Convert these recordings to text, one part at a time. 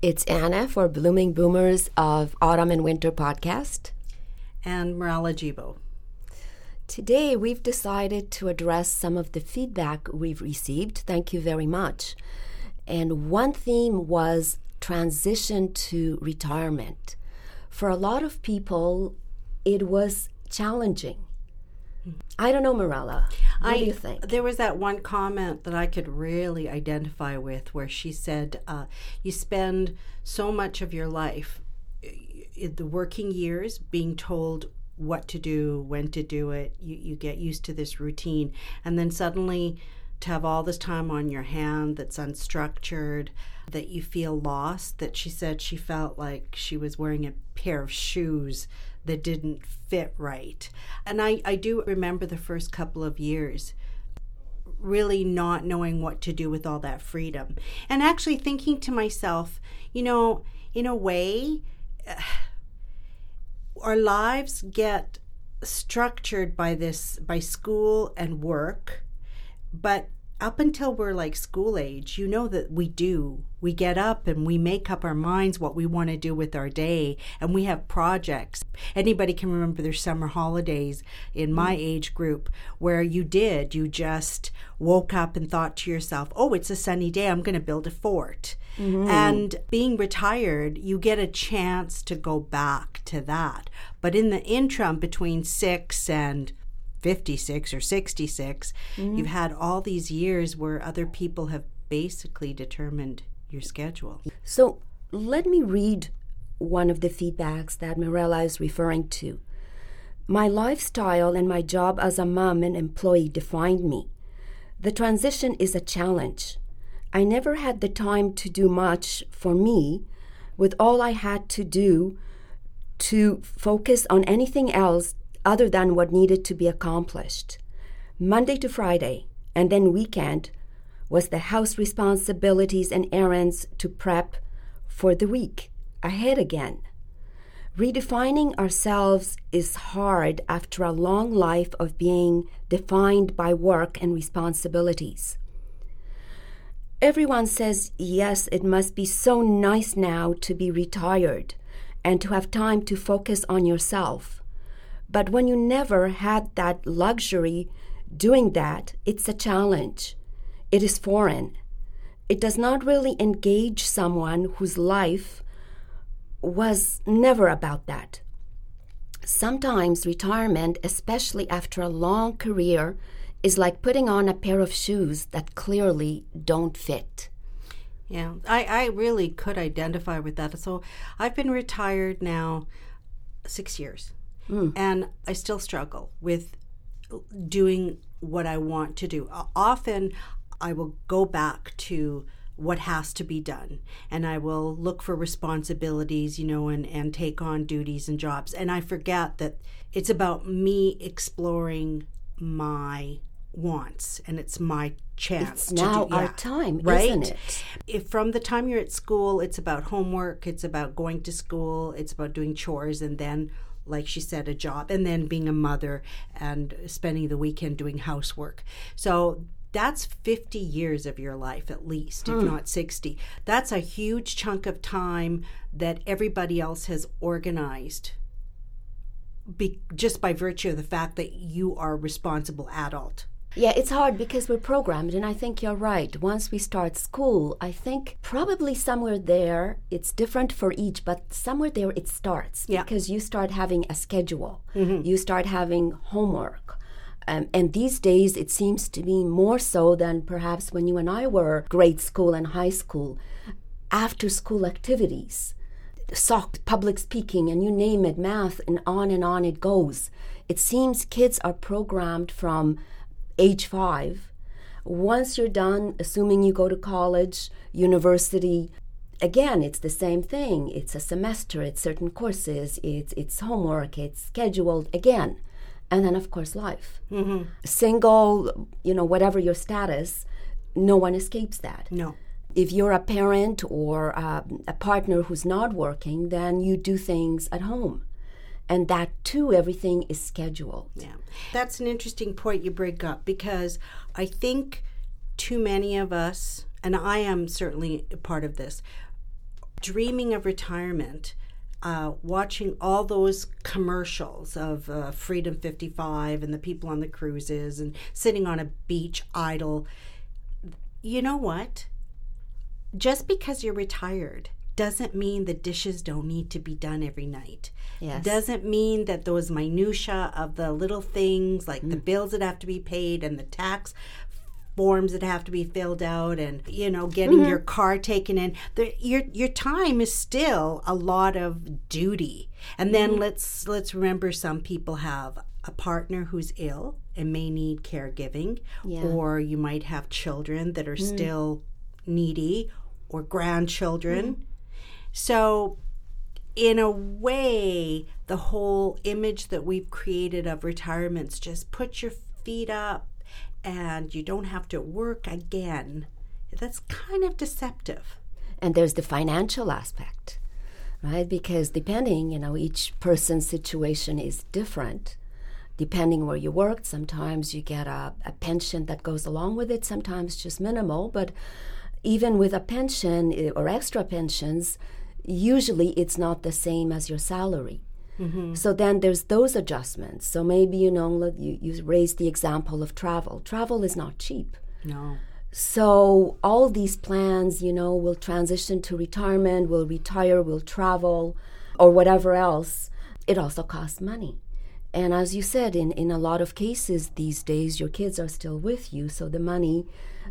It's Anna for Blooming Boomers of Autumn and Winter podcast. And Marella Jibo. Today, we've decided to address some of the feedback we've received. Thank you very much. And one theme was transition to retirement. For a lot of people, it was challenging. I don't know, Marella. What I, do you think? There was that one comment that I could really identify with where she said, uh, You spend so much of your life in the working years being told what to do, when to do it. You, you get used to this routine. And then suddenly to have all this time on your hand that's unstructured, that you feel lost, that she said she felt like she was wearing a pair of shoes that didn't fit right. And I, I do remember the first couple of years really not knowing what to do with all that freedom. And actually thinking to myself, you know, in a way, our lives get structured by this, by school and work. But up until we're like school age, you know that we do. We get up and we make up our minds what we want to do with our day, and we have projects. Anybody can remember their summer holidays in my mm. age group where you did. You just woke up and thought to yourself, oh, it's a sunny day, I'm going to build a fort. Mm-hmm. And being retired, you get a chance to go back to that. But in the interim between six and 56 or 66, mm-hmm. you've had all these years where other people have basically determined your schedule. So let me read one of the feedbacks that Mirella is referring to. My lifestyle and my job as a mom and employee defined me. The transition is a challenge. I never had the time to do much for me, with all I had to do to focus on anything else other than what needed to be accomplished. Monday to Friday, and then weekend, was the house responsibilities and errands to prep for the week ahead again. Redefining ourselves is hard after a long life of being defined by work and responsibilities. Everyone says, yes, it must be so nice now to be retired and to have time to focus on yourself. But when you never had that luxury doing that, it's a challenge. It is foreign. It does not really engage someone whose life was never about that. Sometimes retirement, especially after a long career, is like putting on a pair of shoes that clearly don't fit. Yeah, I, I really could identify with that. So I've been retired now six years. Mm. And I still struggle with doing what I want to do. Often I will go back to what has to be done and I will look for responsibilities, you know, and, and take on duties and jobs. And I forget that it's about me exploring my wants and it's my chance it's now do, yeah, our time right isn't it if from the time you're at school it's about homework it's about going to school it's about doing chores and then like she said, a job, and then being a mother and spending the weekend doing housework. So that's 50 years of your life at least, hmm. if not 60. That's a huge chunk of time that everybody else has organized be, just by virtue of the fact that you are a responsible adult. Yeah, it's hard because we're programmed, and I think you're right. Once we start school, I think probably somewhere there it's different for each, but somewhere there it starts yeah. because you start having a schedule, mm-hmm. you start having homework. Um, and these days, it seems to be more so than perhaps when you and I were grade school and high school. After school activities, sock, public speaking, and you name it, math, and on and on it goes. It seems kids are programmed from age five. Once you're done, assuming you go to college, university, again, it's the same thing. It's a semester, it's certain courses, it's, it's homework, it's scheduled again. And then, of course, life. Mm-hmm. Single, you know, whatever your status, no one escapes that. No. If you're a parent or uh, a partner who's not working, then you do things at home and that too everything is scheduled. Yeah. That's an interesting point you bring up because i think too many of us and i am certainly a part of this dreaming of retirement, uh, watching all those commercials of uh, Freedom 55 and the people on the cruises and sitting on a beach idle, you know what? Just because you're retired doesn't mean the dishes don't need to be done every night. Yes. Doesn't mean that those minutia of the little things like the mm. bills that have to be paid and the tax forms that have to be filled out and you know getting mm-hmm. your car taken in the, your your time is still a lot of duty. And then mm-hmm. let's let's remember some people have a partner who's ill and may need caregiving. Yeah. or you might have children that are mm. still needy or grandchildren mm-hmm. So in a way, the whole image that we've created of retirements just put your feet up and you don't have to work again. That's kind of deceptive. And there's the financial aspect, right? Because depending, you know, each person's situation is different. Depending where you worked, sometimes you get a, a pension that goes along with it, sometimes just minimal. But even with a pension eh, or extra pensions, usually it's not the same as your salary. So then there's those adjustments. So maybe, you know, you, you raised the example of travel. Travel is not cheap. No. So all these plans, you know, will transition to retirement, will retire, will travel, or whatever else. It also costs money. And as you said, in, in a lot of cases these days, your kids are still with you. So the money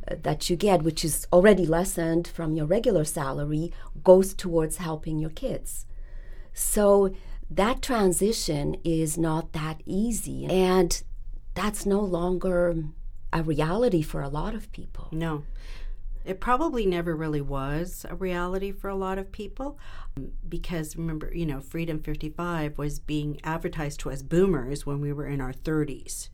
that you get, which is already lessened from your regular salary, goes towards helping your kids. So that transition is not that easy. And that's no longer a reality for a lot of people. No. It probably never really was a reality for a lot of people um, because remember, you know, Freedom 55 was being advertised to us boomers when we were in our 30s.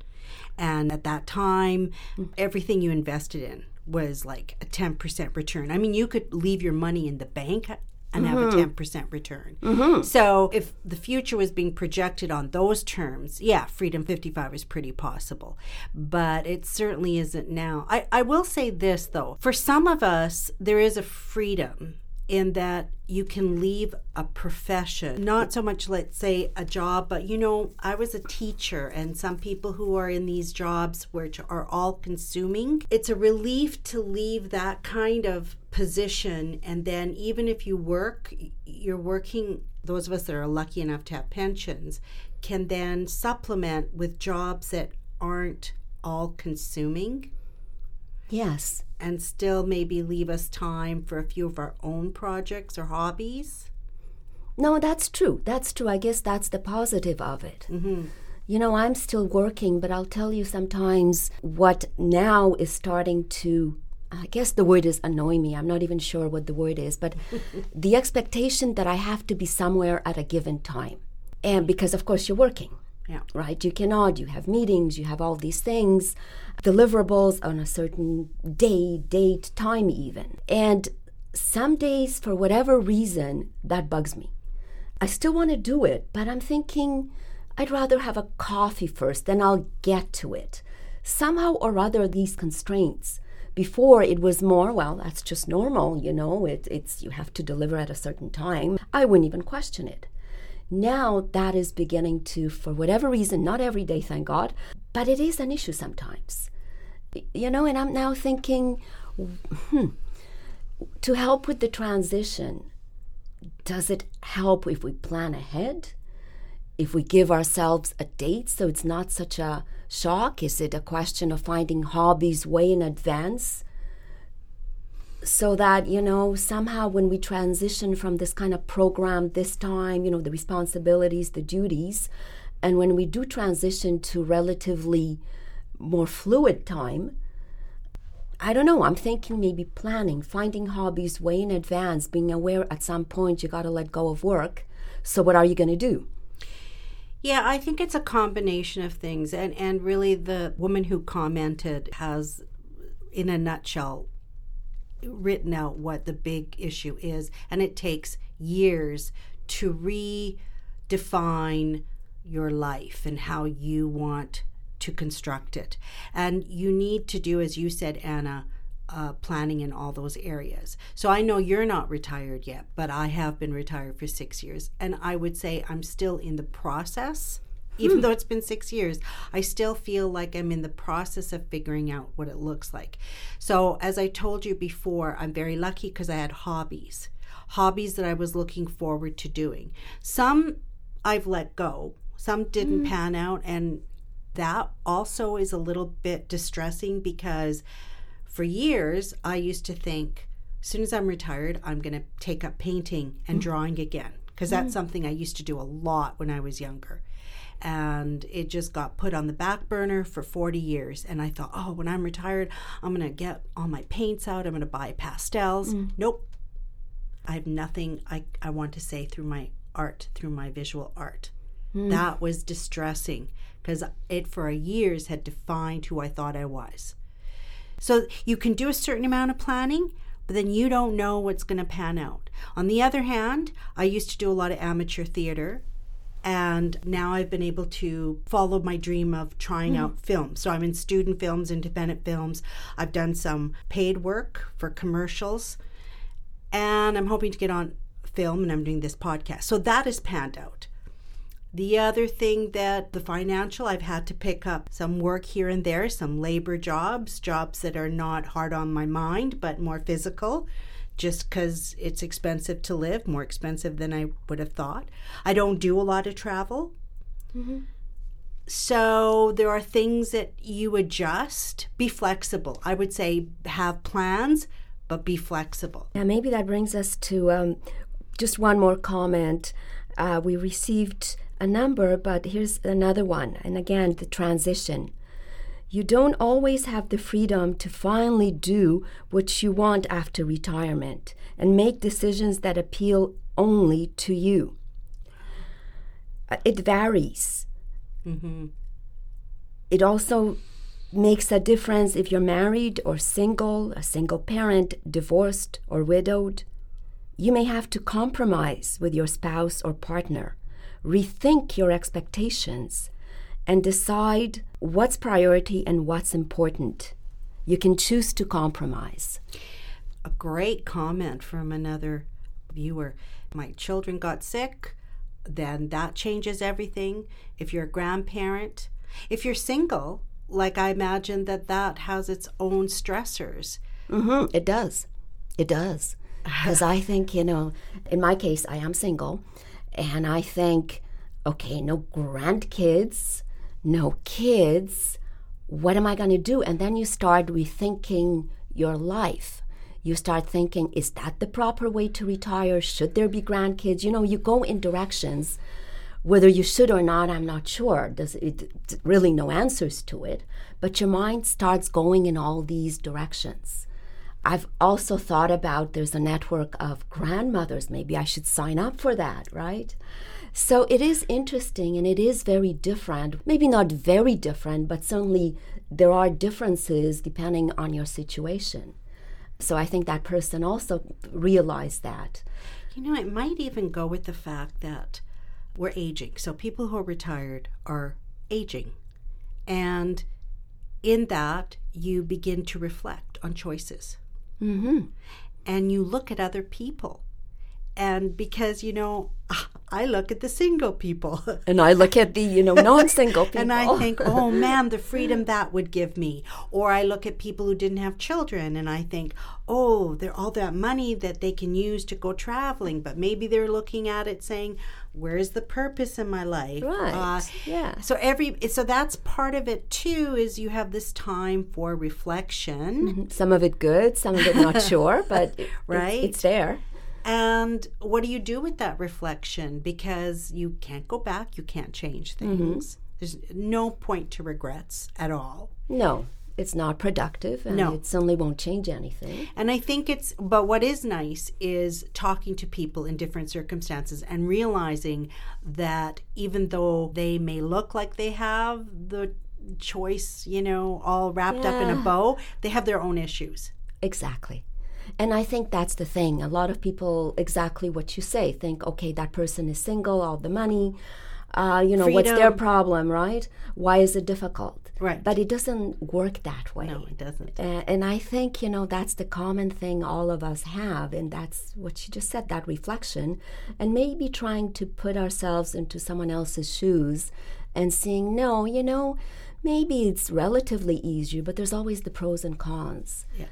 And at that time, everything you invested in was like a 10% return. I mean, you could leave your money in the bank and have a mm-hmm. 10% return. Mm-hmm. So if the future was being projected on those terms, yeah, Freedom 55 is pretty possible. But it certainly isn't now. I, I will say this though for some of us, there is a freedom in that you can leave a profession, not so much, let's say, a job, but you know, I was a teacher, and some people who are in these jobs which are all consuming, it's a relief to leave that kind of position. And then, even if you work, you're working, those of us that are lucky enough to have pensions can then supplement with jobs that aren't all consuming Yes. and still maybe leave us time for a few of our own projects or hobbies. No, that's true. That's true. I guess that's the positive of it. Mm-hmm. You know, I'm still working, but I'll tell you sometimes what now is starting to, I guess the word is annoy me. I'm not even sure what the word is, but the expectation that I have to be somewhere at a given time. And because, of course, you're working. Yeah. right? You cannot, you have meetings, you have all these things, deliverables on a certain day, date, time, even. And some days, for whatever reason, that bugs me. I still want to do it, but I'm thinking I'd rather have a coffee first, then I'll get to it. Somehow or other, these constraints. Before it was more, well, that's just normal, you know, it, it's you have to deliver at a certain time. I wouldn't even question it. Now that is beginning to, for whatever reason, not every day, thank God, but it is an issue sometimes. You know, and I'm now thinking, hmm, to help with the transition, does it help if we plan ahead? If we give ourselves a date so it's not such a shock? Is it a question of finding hobbies way in advance? So that you know somehow when we transition from this kind of program this time you know the responsibilities the duties and when we do transition to relatively more fluid time i don't know i'm thinking maybe planning finding hobbies way in advance being aware at some point you got to let go of work so what are you going to do Yeah, I think it's a combination of things. And, and really, the woman who commented has, in a nutshell, written out what the big issue is. And it takes years to redefine your life and how you want to construct it. And you need to do, as you said, Anna, uh, planning in all those areas. So I know you're not retired yet, but I have been retired for six years. And I would say I'm still in the process. Even hmm. though it's been six years, I still feel like I'm in the process of figuring out what it looks like. So, as I told you before, I'm very lucky because I had hobbies, hobbies that I was looking forward to doing. Some I've let go, some didn't hmm. pan out. And that also is a little bit distressing because for years, I used to think, as soon as I'm retired, I'm going to take up painting and hmm. drawing again because that's mm. something I used to do a lot when I was younger. And it just got put on the back burner for 40 years. And I thought, oh, when I'm retired, I'm going to get all my paints out. I'm going to buy pastels. Mm. Nope. I have nothing I, I want to say through my art, through my visual art. Mm. That was distressing because it for years had defined who I thought I was. So you can do a certain amount of planning, but then you don't know what's going to pan out. On the other hand, I used to do a lot of amateur theater. And now I've been able to follow my dream of trying hmm. out films. So I'm in student films, independent films. I've done some paid work for commercials. And I'm hoping to get on film, and I'm doing this podcast. So that is panned out. The other thing that the financial, I've had to pick up some work here and there, some labor jobs, jobs that are not hard on my mind, but more physical, just because it's expensive to live, more expensive than I would have thought. I don't do a lot of travel. So there are things that you adjust, be flexible. I would say have plans, but be flexible. Yeah, maybe that brings us to um, just one more comment. Uh, we received a number, but here's another one. And again, the transition. You don't always have the freedom to finally do what you want after retirement and make decisions that appeal only to you. Uh, It varies. It also makes a difference if you're married or single, a single parent, divorced or widowed. You may have to compromise with your spouse or partner, rethink your expectations, and decide what's priority and what's important. You can choose to compromise. a great comment from another viewer. My children got sick, then that changes everything. If you're a grandparent, if you're single, like I imagine that that has its own stressors. Mm-hmm. It does. It does. Because I think, you know, in my case, I am single, and I think, okay, no grandkids, no kids. What am I going to do? And then you start rethinking your life. You start thinking, is that the proper way to retire? Should there be grandkids? You know, you go in directions. Whether you should or not, I'm not sure. There's it, really no answers to it. But your mind starts going in all these directions. I've also thought about there's a network of grandmothers. Maybe I should sign up for that, right? So it is interesting and it is very different. Maybe not very different, but certainly there are differences depending on your situation. So I think that person also realized that. You know, it might even go with the fact that we're aging. So people who are retired are aging. And in that, you begin to reflect on choices. Mm-hmm. And you look at other people. And because, you know, I look at the single people. And I look at the, you know, non-single people. And I think, oh man, the freedom that would give me. Or I look at people who didn't have children and I think, oh, they're all that money that they can use to go traveling. But maybe they're looking at it saying, where's the purpose in my life? Right. Uh, yeah. So every so that's part of it too. Is you have this time for reflection. Some of it good, some of it not sure, but Right. it's, it's there. And what do you do with that reflection? Because you can't go back, you can't change Mm-hmm. things. There's no point to regrets at all. No, it's not productive, and No. it certainly won't change anything. And I think it's, but what is nice is talking to people in different circumstances and realizing that even though they may look like they have the choice, you know, all wrapped up in a bow, they have their own issues. Exactly. And I think that's the thing. A lot of people, exactly what you say, think, okay, that person is single, all the money, Uh, you know, what's their problem, right? Why is it difficult? Right. But it doesn't work that way. No, it doesn't. And I think, you know, that's the common thing all of us have. And that's what you just said that reflection. And maybe trying to put ourselves into someone else's shoes and seeing, no, you know, maybe it's relatively easier, but there's always the pros and cons. Yeah.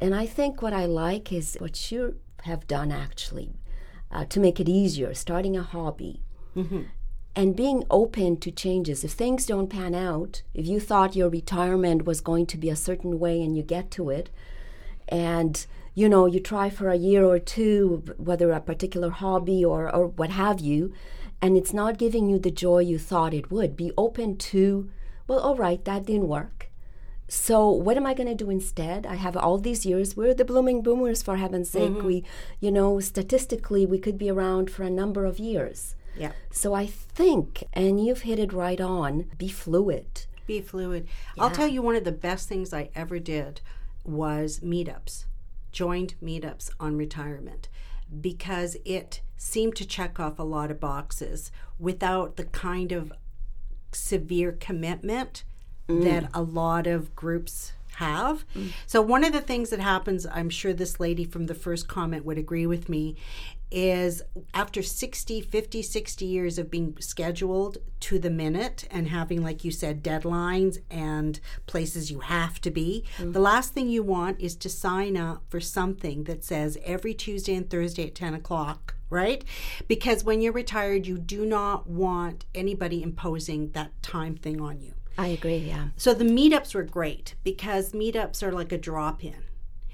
And I think what I like is what you have done actually uh, to make it easier, starting a hobby and being open to changes. If things don't pan out, if you thought your retirement was going to be a certain way and you get to it, and you know you try for a year or two, whether a particular hobby or or what have you, and it's not giving you the joy you thought it would, be open to, well, all right, that didn't work. So what am I going to do instead? I have all these years. We're the blooming boomers, for heaven's sake. Mm-hmm. We, you know, statistically, we could be around for a number of years. Yeah. So I think, and you've hit it right on, be fluid. Be fluid. I'll tell you one of the best things I ever did was meetups, joined meetups on retirement because it seemed to check off a lot of boxes without the kind of severe commitment that mm. a lot of groups have. Mm. So, one of the things that happens, I'm sure this lady from the first comment would agree with me, is after 60, 50, 60 years of being scheduled to the minute and having, like you said, deadlines and places you have to be, mm. the last thing you want is to sign up for something that says every Tuesday and Thursday at 10 o'clock right? Because when you're retired, you do not want anybody imposing that time thing on you. I agree, yeah. So the meetups were great because meetups are like a drop in.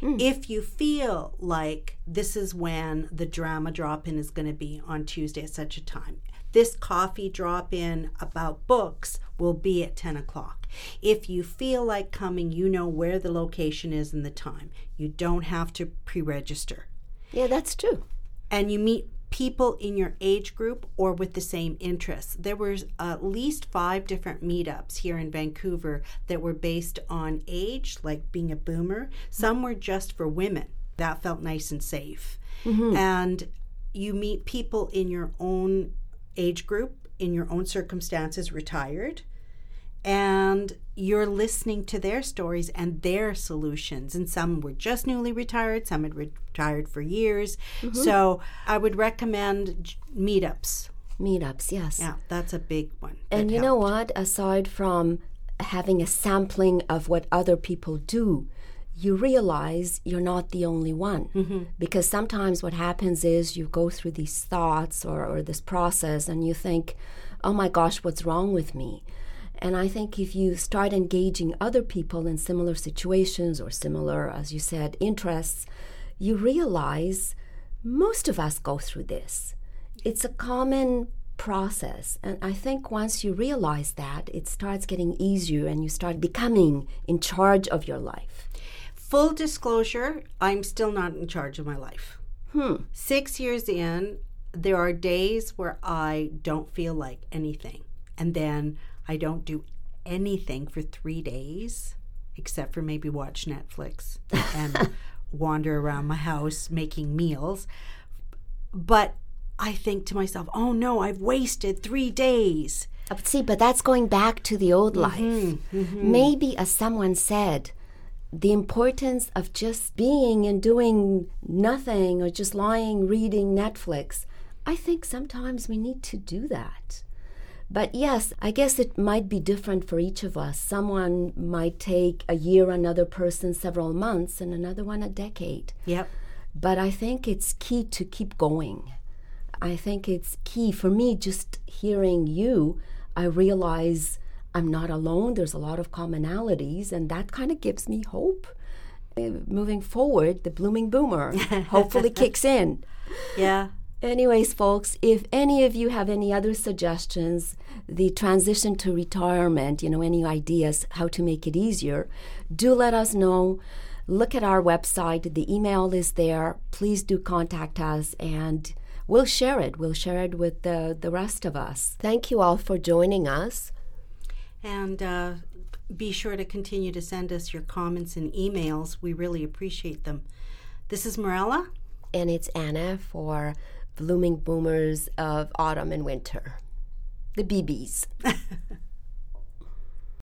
Hmm. If you feel like this is when the drama drop in is going to be on Tuesday at such a time, this coffee drop in about books will be at 10 o'clock. If you feel like coming, you know where the location is and the time. You don't have to pre register Yeah, that's true. and you meet people in your age group or with the same interests. There were at least five different meetups here in Vancouver that were based on age, like being a boomer. Some were just for women. That felt nice and safe. Mm-hmm. And you meet people in your own age group, in your own circumstances, retired and you're listening to their stories and their solutions. And some were just newly retired, some had retired for years. Mm-hmm. So I would recommend meetups. Meetups, yes. Yeah, that's a big one. And you know what? Aside from having a sampling of what other people do, you realize you're not the only one. Mm-hmm. Because sometimes what happens is you go through these thoughts or, or this process and you think, oh my gosh, what's wrong with me? And I think if you start engaging other people in similar situations or similar, as you said, interests, you realize most of us go through this. It's a common process. And I think once you realize that, it starts getting easier and you start becoming in charge of your life. Full disclosure, I'm still not in charge of my life. Hmm. Six years in, there are days where I don't feel like anything. And then I don't do anything for three days, except for maybe watch Netflix and wander around my house making meals. But I think to myself, oh no, I've wasted three days. Uh, But see, but that's going back to the old life. Maybe, as someone said, the importance of just being and doing nothing or just lying reading Netflix. I think sometimes we need to do that. But yes, I guess it might be different for each of us. Someone might take a year, another person several months, and another one a decade. Yep. But I think it's key to keep going. I think it's key for me just hearing you, I realize I'm not alone. There's a lot of commonalities, and that kind of gives me hope. Uh, moving forward, the blooming boomer hopefully kicks in. Yeah. Anyways, folks, if any of you have any other suggestions, the transition to retirement, you know, any ideas how to make it easier, do let us know. Look at our website. The email is there. Please do contact us and we'll share it. We'll share it with the, the rest of us. Thank you all for joining us. And uh, be sure to continue to send us your comments and emails. We really appreciate them. This is Morella. And it's Anna for Blooming Boomers of Autumn and Winter. the BBs.